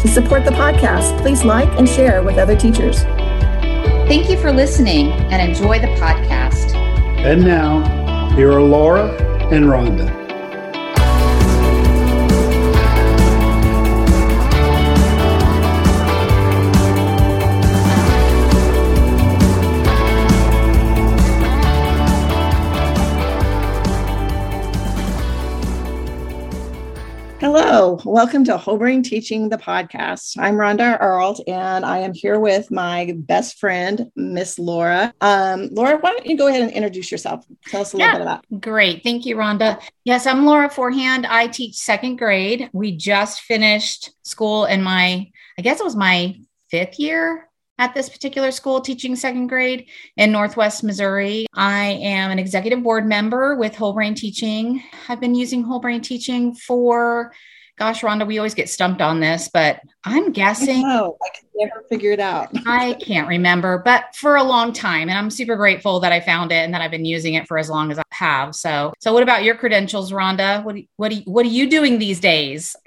To support the podcast, please like and share with other teachers. Thank you for listening and enjoy the podcast. And now, here are Laura and Rhonda. Welcome to Whole Brain Teaching, the podcast. I'm Rhonda Arlt, and I am here with my best friend, Miss Laura. Um, Laura, why don't you go ahead and introduce yourself? Tell us a little Yeah. bit about. Great. Thank you, Rhonda. Yes, I'm Laura Forehand. I teach second grade. We just finished school in my, I guess it was my fifth year at this particular school teaching second grade in Northwest Missouri. I am an executive board member with Whole Brain Teaching. I've been using Whole Brain Teaching for, gosh, Rhonda, we always get stumped on this, but I'm guessing. Oh, I can never figure it out. I can't remember, but for a long time. And I'm super grateful that I found it and that I've been using it for as long as I have. So, so what about your credentials, Rhonda? What, what, do you, what are you doing these days?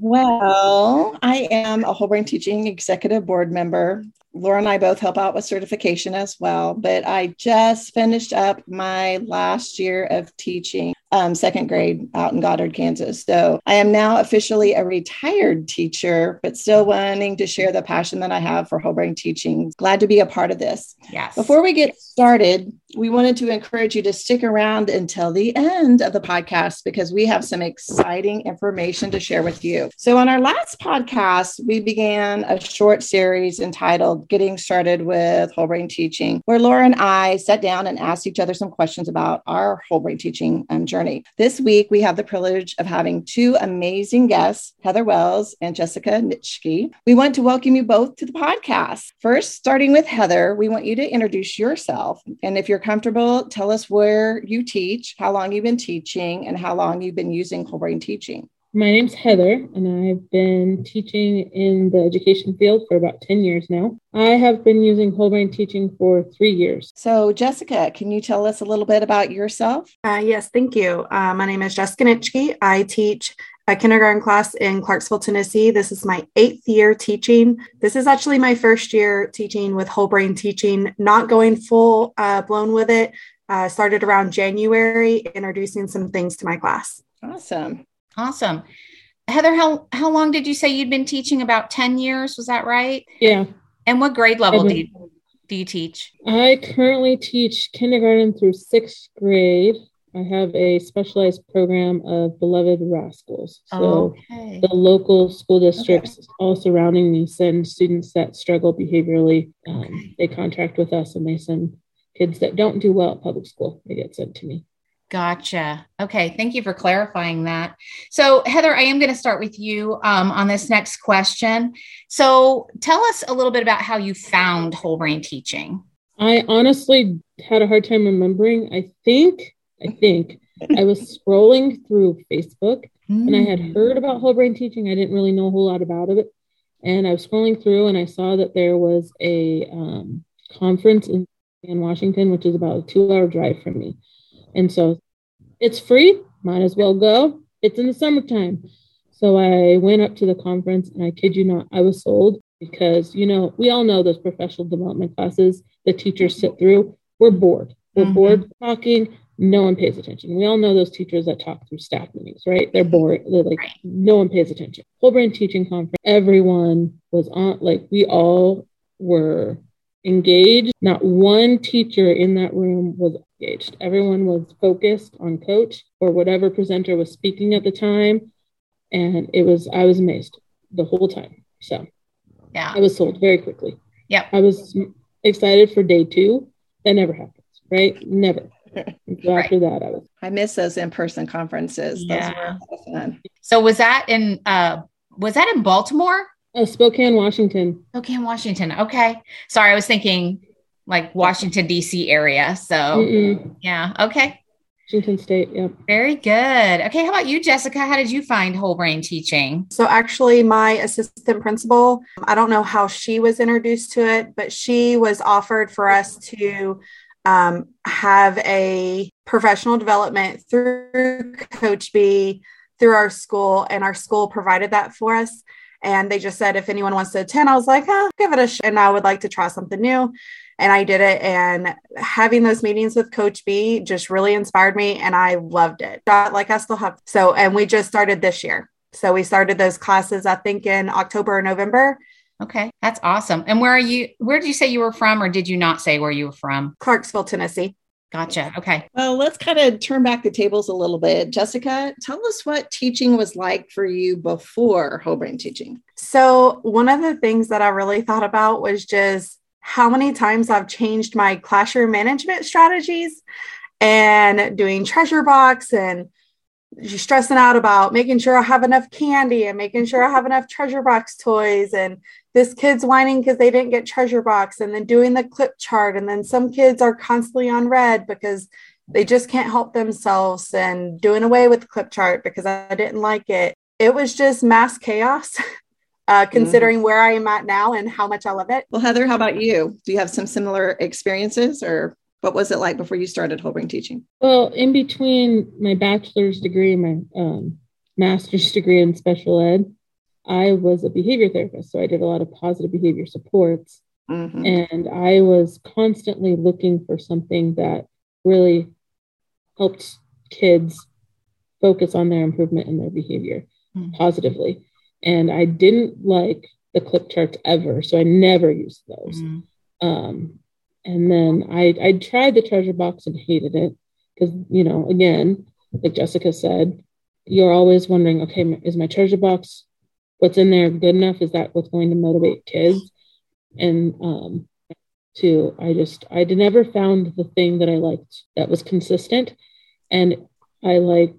Well, I am a Whole Brain Teaching Executive Board member. Laura and I both help out with certification as well, but I just finished up my last year of teaching um, second grade out in Goddard, Kansas. So I am now officially a retired teacher, but still wanting to share the passion that I have for whole brain teaching. Glad to be a part of this. yes. Before we get started, we wanted to encourage you to stick around until the end of the podcast because we have some exciting information to share with you. So, on our last podcast, we began a short series entitled Getting Started with Whole Brain Teaching, where Laura and I sat down and asked each other some questions about our whole brain teaching um, journey. This week, we have the privilege of having two amazing guests, Heather Wells and Jessica Nitschke. We want to welcome you both to the podcast. First, starting with Heather, we want you to introduce yourself. And if you're comfortable, tell us where you teach, how long you've been teaching, and how long you've been using whole brain teaching. My name's Heather, and I've been teaching in the education field for about 10 years now. I have been using whole brain teaching for three years. So, Jessica, can you tell us a little bit about yourself? Uh, yes, thank you. Uh, my name is Jessica Nitschke. I teach a kindergarten class in Clarksville, Tennessee. This is my eighth year teaching. This is actually my first year teaching with whole brain teaching, not going full uh, blown with it. Uh, started around January, introducing some things to my class. Awesome. awesome. Heather, how, how long did you say you'd been teaching? About 10 years. Was that right? Yeah, And what grade level do you, do you teach? I currently teach kindergarten through sixth grade. I have a specialized program of beloved rascals. So okay. the local school districts all surrounding me send students that struggle behaviorally. Um, they contract with us and they send kids that don't do well at public school. They get sent to me. Gotcha. Okay. Thank you for clarifying that. So, Heather, I am going to start with you um, on this next question. So, tell us a little bit about how you found whole brain teaching. I honestly had a hard time remembering. I think, I think I was scrolling through Facebook and I had heard about whole brain teaching. I didn't really know a whole lot about it. And I was scrolling through and I saw that there was a um, conference in, in Washington, which is about a two hour drive from me. And so it's free, might as well go. It's in the summertime. So I went up to the conference and I kid you not, I was sold because, you know, we all know those professional development classes the teachers sit through. We're bored. We're Mhm. bored talking. No one pays attention. We all know those teachers that talk through staff meetings, right? They're bored. They're like, Right. no one pays attention. Whole brain teaching conference, everyone was on, like, we all were engaged. Not one teacher in that room was engaged. Everyone was focused on coach or whatever presenter was speaking at the time. And it was, I was amazed the whole time. So Yeah. I was sold very quickly. Yep. I was excited for day two. That never happens, right? Never. And so Right. that, I was I miss those in person conferences. Those Yeah. were a lot of fun. So, was that in uh, was that in Baltimore? Oh, Spokane, Washington. Spokane, Washington. Okay. Sorry, I was thinking like Washington D.C. area. So Mm-mm. yeah. Okay. Washington State. Yep. Very good. Okay. How about you, Jessica? How did you find whole brain teaching? So, actually, my assistant principal, I don't know how she was introduced to it, but she was offered for us to um, have a professional development through Coach B through our school, and our school provided that for us. And they just said, if anyone wants to attend, I was like, oh, give it a shot. And I would like to try something new. And I did it. And having those meetings with Coach B just really inspired me. And I loved it. Like I still have. So, and we just started this year. So we started those classes, I think, in October or November. Okay, that's awesome. And where are you? Where did you say you were from, or did you not say where you were from? Clarksville, Tennessee. Gotcha. Okay. Well, let's kind of turn back the tables a little bit. Jessica, tell us what teaching was like for you before whole brain teaching. So, one of the things that I really thought about was just how many times I've changed my classroom management strategies and doing treasure box and stressing out about making sure I have enough candy and making sure I have enough treasure box toys and this kid's whining because they didn't get treasure box and then doing the clip chart and then some kids are constantly on red because they just can't help themselves and doing away with the clip chart because I didn't like it. It was just mass chaos. Uh, considering mm. where I am at now and how much I love it. Well, Heather, how about you? Do you have some similar experiences or what was it like before you started whole brain teaching? Well, in between my bachelor's degree and my um, master's degree in special ed, I was a behavior therapist. So I did a lot of positive behavior supports. Mm-hmm. And I was constantly looking for something that really helped kids focus on their improvement in their behavior mm-hmm. positively and I didn't like the clip charts ever, so I never used those. Mm-hmm. Um, and then I I tried the treasure box and hated it because you know again, like Jessica said, you're always wondering, okay, is my treasure box what's in there good enough? Is that what's going to motivate kids? And um, to I just I never found the thing that I liked that was consistent, and I like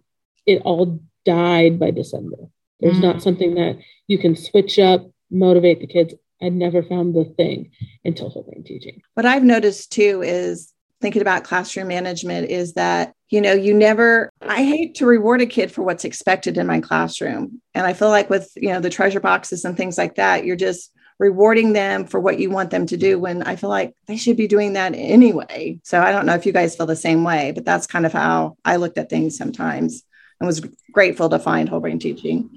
it all died by December. There's mm. not something that you can switch up, motivate the kids. I'd never found the thing until whole brain teaching. What I've noticed too is thinking about classroom management is that you know you never i hate to reward a kid for what's expected in my classroom. And i feel like with you know the treasure boxes and things like that you're just rewarding them for what you want them to do when i feel like they should be doing that anyway. So i don't know if you guys feel the same way but that's kind of how i looked at things sometimes and was grateful to find whole brain teaching.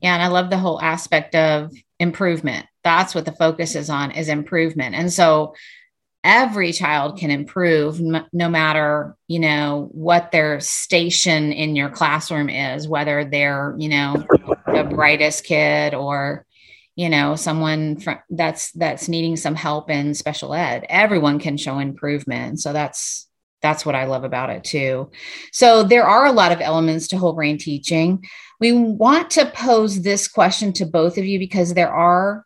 Yeah, and I love the whole aspect of improvement. That's what the focus is on is improvement. And so every child can improve no matter, you know, what their station in your classroom is, whether they're, you know, the brightest kid or you know someone that's that's needing some help in special ed everyone can show improvement so that's that's what i love about it too. So there are a lot of elements to whole brain teaching. We want to pose this question to both of you because there are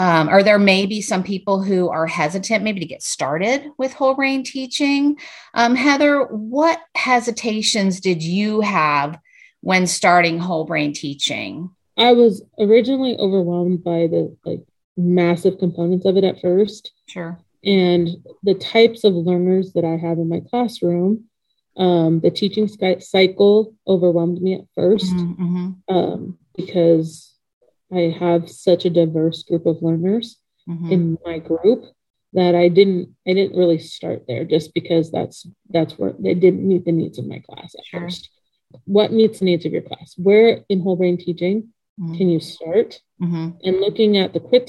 um, or there may be some people who are hesitant maybe to get started with whole brain teaching. Um, heather what hesitations did you have when starting whole brain teaching? I was originally overwhelmed by the like massive components of it at first. Sure and the types of learners that i have in my classroom um, the teaching cycle overwhelmed me at 1st mm-hmm, mm-hmm. um, because I have such a diverse group of learners mm-hmm. in my group that I didn't I didn't really start there just because that's that's where they didn't meet the needs of my class at sure. first. What meets the needs of your class? Where in whole brain teaching mm-hmm. can you start? Mm-hmm. And looking at the quick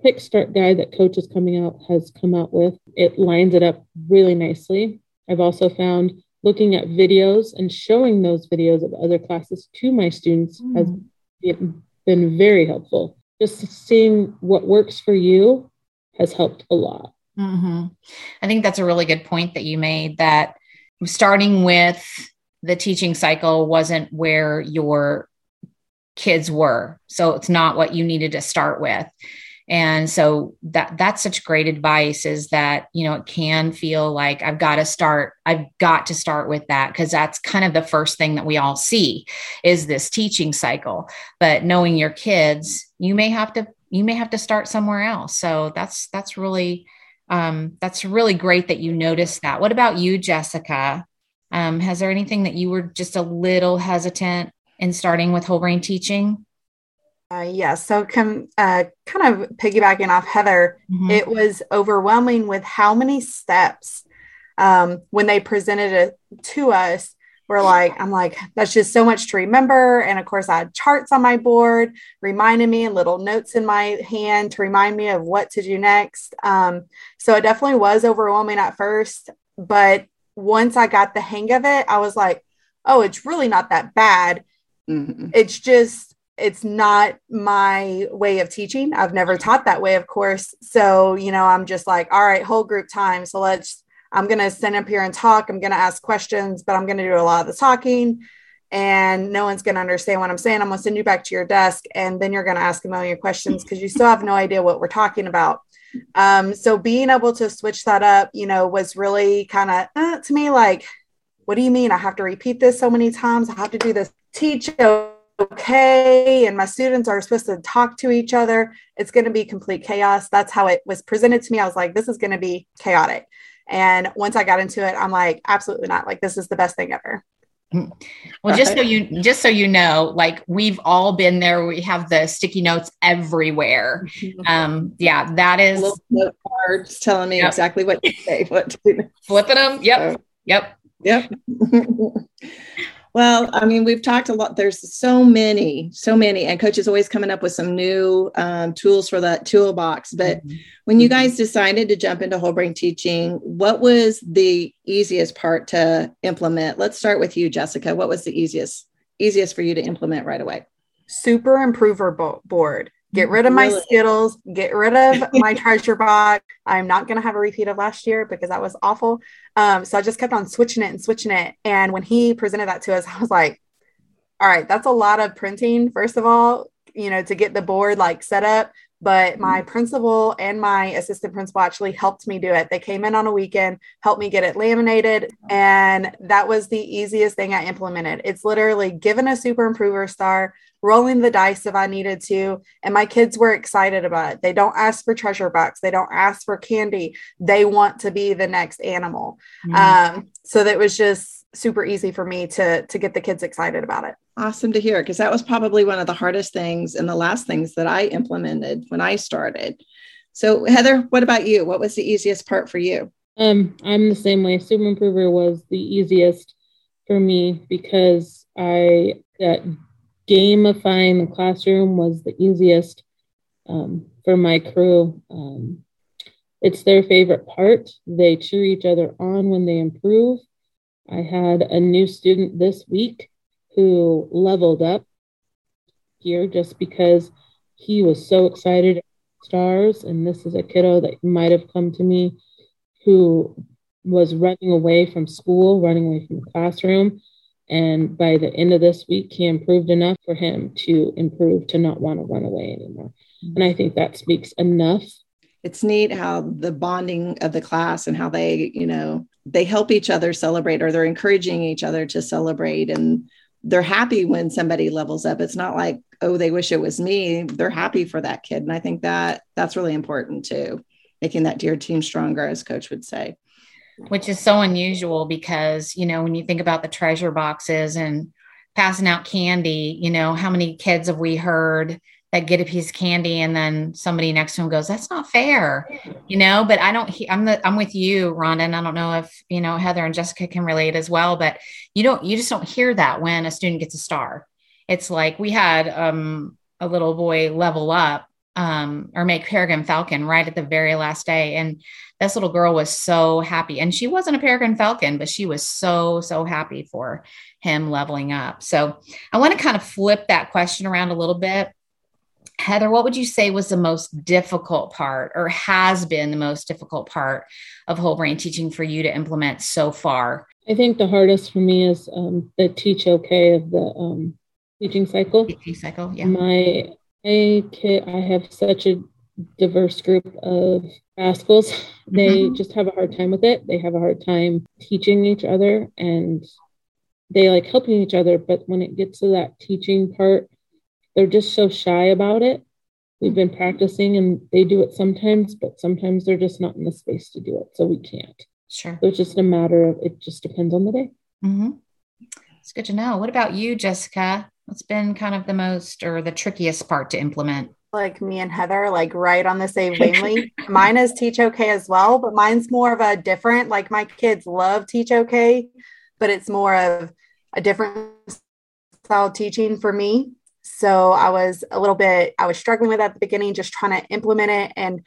quick start guide that coach is coming out has come out with, it lines it up really nicely. I've also found looking at videos and showing those videos of other classes to my students mm. has been very helpful. Just seeing what works for you has helped a lot. Mm-hmm. I think that's a really good point that you made that starting with the teaching cycle wasn't where your kids were. So it's not what you needed to start with and so that that's such great advice is that you know it can feel like i've got to start i've got to start with that because that's kind of the first thing that we all see is this teaching cycle. But knowing your kids you may have to you may have to start somewhere else. So that's that's really um, that's really great that you noticed that. What about you jessica? Um, has there anything that you were just a little hesitant in starting with whole brain teaching uh, yeah, so com- uh, kind of piggybacking off Heather, mm-hmm. it was overwhelming with how many steps um, when they presented it to us. We're like, I'm like, that's just so much to remember. And of course, I had charts on my board reminding me and little notes in my hand to remind me of what to do next. Um, so it definitely was overwhelming at first. But once I got the hang of it, I was like, oh, it's really not that bad. Mm-hmm. It's just it's not my way of teaching. I've never taught that way, of course. So, you know, I'm just like, all right, whole group time. So let's, I'm going to stand up here and talk. I'm going to ask questions, but I'm going to do a lot of the talking and no one's going to understand what I'm saying. I'm going to send you back to your desk and then you're going to ask a million questions because you still have no idea what we're talking about. Um, so being able to switch that up, you know, was really kind of uh, to me like, what do you mean? I have to repeat this so many times. I have to do this teach okay and my students are supposed to talk to each other. It's going to be complete chaos. That's how it was presented to me. I was like this is going to be chaotic. And once i got into it i'm like absolutely not. Like this is the best thing ever. Well just so you just so you know like we've all been there. We have the sticky notes everywhere. Um yeah that is note cards telling me yep. exactly what to say what to do. Flipping them yep. So, yep. yep Well, I mean, we've talked a lot. There's so many, so many, and coach is always coming up with some new um, tools for that toolbox. But mm-hmm. when you mm-hmm. guys decided to jump into whole brain teaching, what was the easiest part to implement? Let's start with you, Jessica. What was the easiest easiest for you to implement right away? Super improver board. Get rid of my Skittles, get rid of my treasure box. I'm not going to have a repeat of last year because that was awful. Um, so I just kept on switching it and switching it. And when he presented that to us, I was like, all right, that's a lot of printing, first of all, you know, to get the board like set up. But my mm-hmm. principal and my assistant principal actually helped me do it. They came in on a weekend, helped me get it laminated. And that was the easiest thing I implemented. It's literally given a super improver star, rolling the dice if I needed to. And my kids were excited about it. They don't ask for treasure box, they don't ask for candy. They want to be the next animal. Mm-hmm. Um, so that was just super easy for me to to get the kids excited about it. Awesome to hear because that was probably one of the hardest things and the last things that I implemented when I started. So Heather, what about you? What was the easiest part for you? Um, I'm the same way. Super Improver was the easiest for me because I that gamifying the classroom was the easiest um, for my crew. Um, it's their favorite part. They cheer each other on when they improve. I had a new student this week who leveled up here just because he was so excited stars and this is a kiddo that might have come to me who was running away from school running away from the classroom and by the end of this week, he improved enough for him to improve to not want to run away anymore. And I think that speaks enough. It's neat how the bonding of the class and how they, you know, they help each other celebrate or they're encouraging each other to celebrate. And they're happy when somebody levels up. It's not like, oh, they wish it was me. They're happy for that kid. And I think that that's really important too, making that dear team stronger, as coach would say which is so unusual because, you know, when you think about the treasure boxes and passing out candy, you know, how many kids have we heard that get a piece of candy and then somebody next to them goes, that's not fair, you know, but I don't, I'm the, I'm with you, Rhonda. And I don't know if, you know, Heather and Jessica can relate as well, but you don't, you just don't hear that when a student gets a star. It's like we had um, a little boy level up um, or make Peregrine Falcon right at the very last day. And this little girl was so happy. And she wasn't a Peregrine Falcon, but she was so, so happy for him leveling up. So I want to kind of flip that question around a little bit. Heather, what would you say was the most difficult part or has been the most difficult part of whole brain teaching for you to implement so far? I think the hardest for me is um, the teach okay of the um, teaching cycle. Teaching cycle, yeah. My I, I have such a diverse group of rascals. They mm-hmm. just have a hard time with it. They have a hard time teaching each other and they like helping each other. But when it gets to that teaching part, they're just so shy about it. We've been practicing and they do it sometimes, but sometimes they're just not in the space to do it. So we can't. Sure. So it's just a matter of it just depends on the day. Mm-hmm. It's good to know. What about you, Jessica? What's been kind of the most or the trickiest part to implement? Like me and Heather, like right on the same wavelength. Mine is Teach OK as well, but mine's more of a different, like my kids love Teach OK, but it's more of a different style teaching for me. So I was a little bit, I was struggling with at the beginning, just trying to implement it and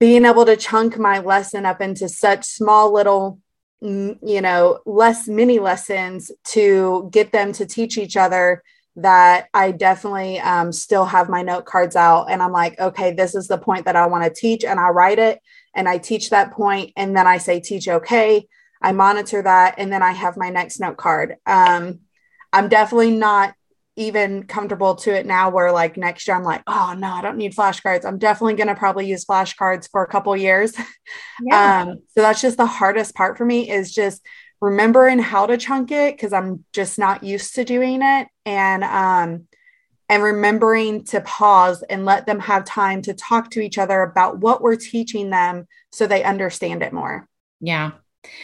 being able to chunk my lesson up into such small little mm, you know less mini lessons to get them to teach each other that I definitely um, still have my note cards out and I'm like, okay, this is the point that I want to teach. And I write it and I teach that point and then I say, teach okay. I monitor that and then I have my next note card. Um, I'm definitely not even comfortable to it now where like next year I'm like, oh no, I don't need flashcards. I'm definitely going to probably use flashcards for a couple years. Yeah. um, so that's just the hardest part for me is just remembering how to chunk it because I'm just not used to doing it. And um and remembering to pause and let them have time to talk to each other about what we're teaching them so they understand it more. Yeah.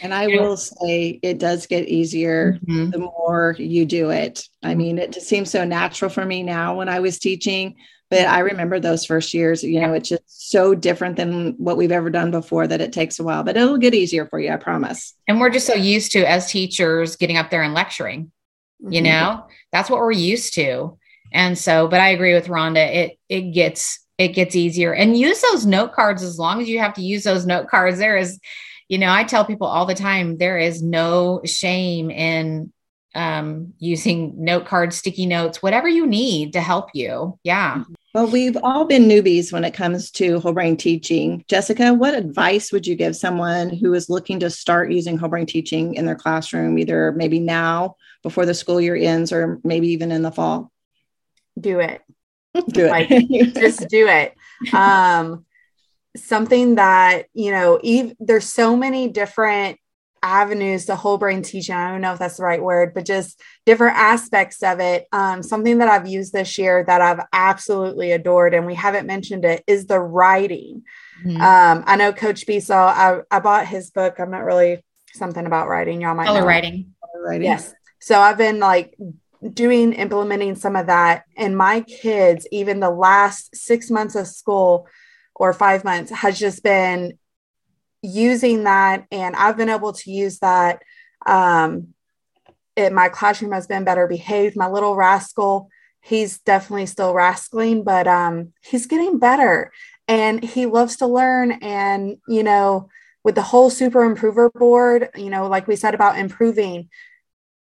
And I will say it does get easier mm-hmm. the more you do it. I mean, it just seems so natural for me now when I was teaching, but I remember those first years, you know, it's just so different than what we've ever done before that it takes a while, but it'll get easier for you, I promise. And we're just so used to as teachers getting up there and lecturing, mm-hmm. you know, that's what we're used to. And so, but I agree with Rhonda, it it gets it gets easier and use those note cards as long as you have to use those note cards. There is you know, I tell people all the time there is no shame in um, using note cards, sticky notes, whatever you need to help you. Yeah. Well, we've all been newbies when it comes to whole brain teaching. Jessica, what advice would you give someone who is looking to start using whole brain teaching in their classroom, either maybe now before the school year ends or maybe even in the fall? Do it. Do it. Like, just do it. Um, something that you know ev- there's so many different avenues to whole brain teaching. I don't know if that's the right word but just different aspects of it. Um, something that i've used this year that i've absolutely adored and we haven't mentioned it is the writing. Mm-hmm. um, i know coach b saw I, I bought his book. I'm not really something about writing. Y'all might color know. writing. Writing. Yes. So i've been like doing implementing some of that and my kids even the last six months of school or five months has just been using that and i've been able to use that um, it, my classroom has been better behaved my little rascal he's definitely still rascaling but um, he's getting better and he loves to learn and you know with the whole super improver board you know like we said about improving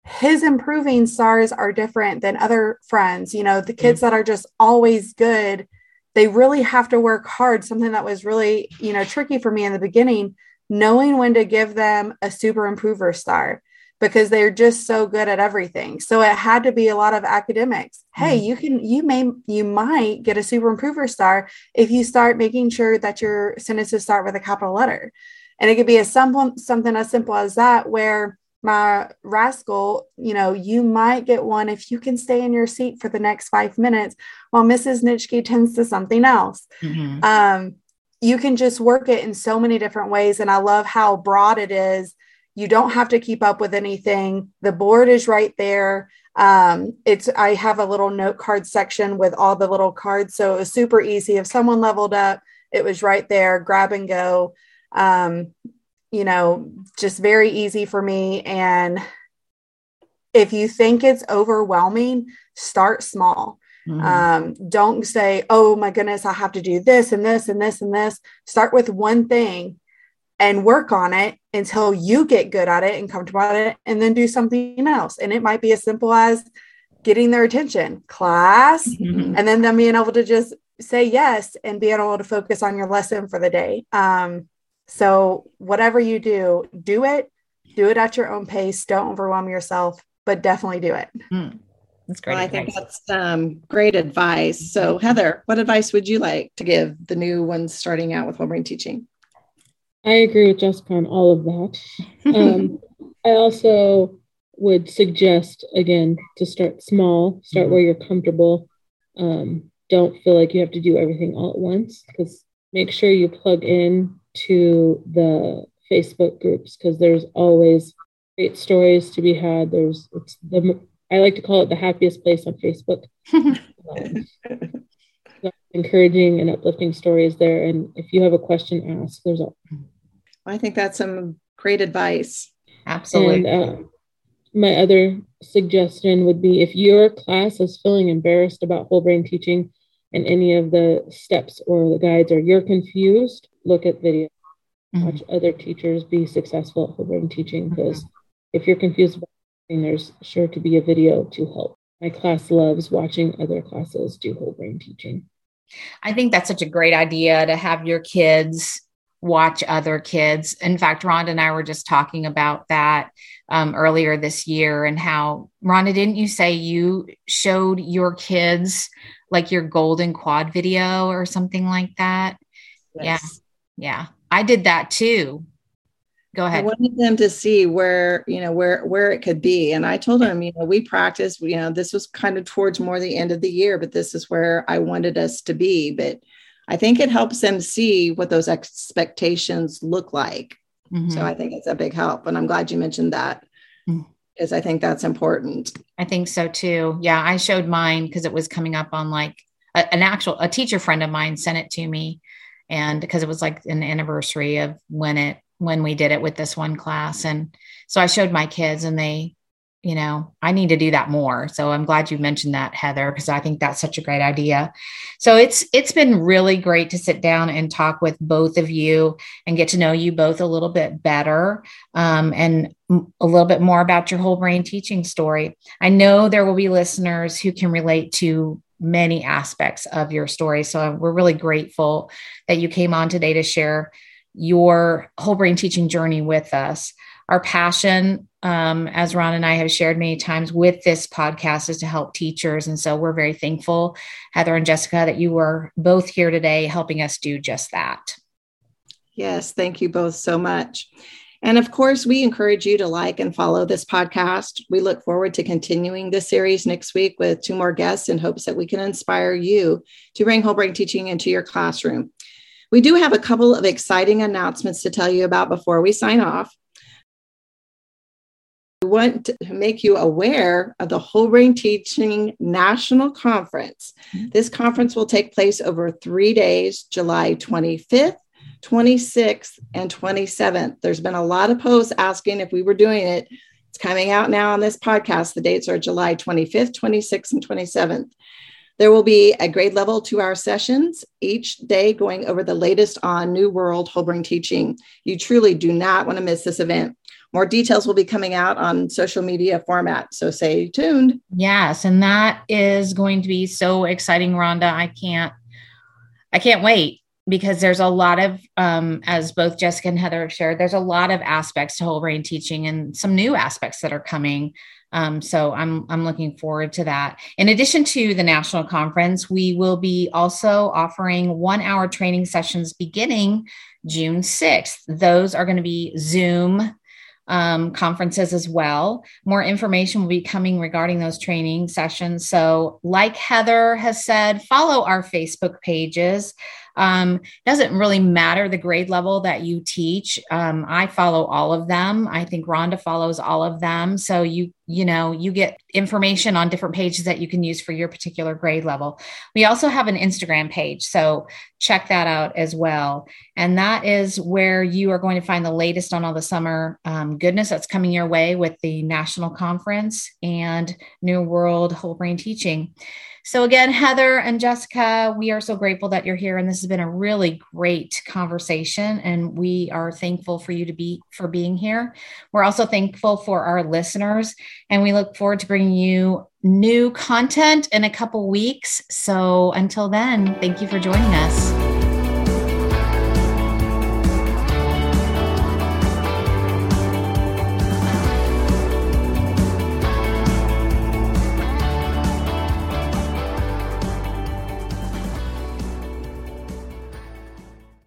his improving stars are different than other friends you know the kids mm-hmm. that are just always good they really have to work hard something that was really you know tricky for me in the beginning knowing when to give them a super improver star because they're just so good at everything. So it had to be a lot of academics. Hey mm-hmm. you can you may you might get a super improver star if you start making sure that your sentences start with a capital letter. And it could be a simple something as simple as that where my rascal, you know, you might get one if you can stay in your seat for the next five minutes while Mrs. Nitschke tends to something else. Mm-hmm. Um, you can just work it in so many different ways. And I love how broad it is. You don't have to keep up with anything. The board is right there. Um, it's I have a little note card section with all the little cards. So it was super easy. If someone leveled up, it was right there, grab and go. Um, you know, just very easy for me. And if you think it's overwhelming, start small. Mm-hmm. Um, don't say, oh my goodness, I have to do this and this and this and this. Start with one thing and work on it until you get good at it and comfortable at it, and then do something else. And it might be as simple as getting their attention, class, mm-hmm. and then them being able to just say yes and being able to focus on your lesson for the day. Um, so, whatever you do, do it, do it at your own pace. Don't overwhelm yourself, but definitely do it. Mm. That's great. Well, I think that's um, great advice. So, Heather, what advice would you like to give the new ones starting out with whole brain teaching? I agree with Jessica on all of that. Um, I also would suggest, again, to start small, start where you're comfortable. Um, don't feel like you have to do everything all at once because make sure you plug in to the Facebook groups because there's always great stories to be had. There's it's the I like to call it the happiest place on Facebook. um, encouraging and uplifting stories there. And if you have a question, ask. There's a. I think that's some great advice. Absolutely. And, uh, my other suggestion would be if your class is feeling embarrassed about whole brain teaching and any of the steps or the guides, or you're confused, look at video. Mm-hmm. Watch other teachers be successful at whole brain teaching because mm-hmm. if you're confused about there's sure to be a video to help. My class loves watching other classes do whole brain teaching. I think that's such a great idea to have your kids watch other kids. In fact, Rhonda and I were just talking about that um, earlier this year and how, Rhonda, didn't you say you showed your kids like your golden quad video or something like that? Yes. Yeah. I did that too go ahead. I wanted them to see where, you know, where where it could be. And I told them, you know, we practiced, you know, this was kind of towards more the end of the year, but this is where I wanted us to be. But I think it helps them see what those expectations look like. Mm-hmm. So I think it's a big help. And I'm glad you mentioned that because mm. I think that's important. I think so too. Yeah. I showed mine because it was coming up on like a, an actual, a teacher friend of mine sent it to me. And because it was like an anniversary of when it when we did it with this one class. And so I showed my kids and they, you know, I need to do that more. So I'm glad you mentioned that, Heather, because I think that's such a great idea. So it's it's been really great to sit down and talk with both of you and get to know you both a little bit better um, and a little bit more about your whole brain teaching story. I know there will be listeners who can relate to many aspects of your story. So we're really grateful that you came on today to share your whole brain teaching journey with us. Our passion, um, as Ron and I have shared many times with this podcast, is to help teachers. And so we're very thankful, Heather and Jessica, that you were both here today helping us do just that. Yes, thank you both so much. And of course, we encourage you to like and follow this podcast. We look forward to continuing this series next week with two more guests in hopes that we can inspire you to bring whole brain teaching into your classroom. We do have a couple of exciting announcements to tell you about before we sign off. We want to make you aware of the Whole Brain Teaching National Conference. Mm-hmm. This conference will take place over three days, July 25th, 26th, and 27th. There's been a lot of posts asking if we were doing it. It's coming out now on this podcast. The dates are July 25th, 26th, and 27th. There will be a grade level two hour sessions each day going over the latest on New World Whole Brain teaching. You truly do not want to miss this event. More details will be coming out on social media format. So stay tuned. Yes. And that is going to be so exciting, Rhonda. I can't, I can't wait because there's a lot of um, as both jessica and heather have shared there's a lot of aspects to whole brain teaching and some new aspects that are coming um, so I'm I'm looking forward to that. In addition to the national conference, we will be also offering one hour training sessions beginning June 6th. Those are going to be Zoom um, conferences as well. More information will be coming regarding those training sessions. So, like Heather has said, follow our Facebook pages. Um, doesn't really matter the grade level that you teach. Um, I follow all of them. I think Rhonda follows all of them. So you you know you get information on different pages that you can use for your particular grade level. We also have an Instagram page, so check that out as well. And that is where you are going to find the latest on all the summer um, goodness that's coming your way with the national conference and New World Whole Brain Teaching. So, again, Heather and Jessica, we are so grateful that you're here. And this has been a really great conversation. And we are thankful for you to be for being here. We're also thankful for our listeners. And we look forward to bringing you new content in a couple weeks. So, until then, thank you for joining us.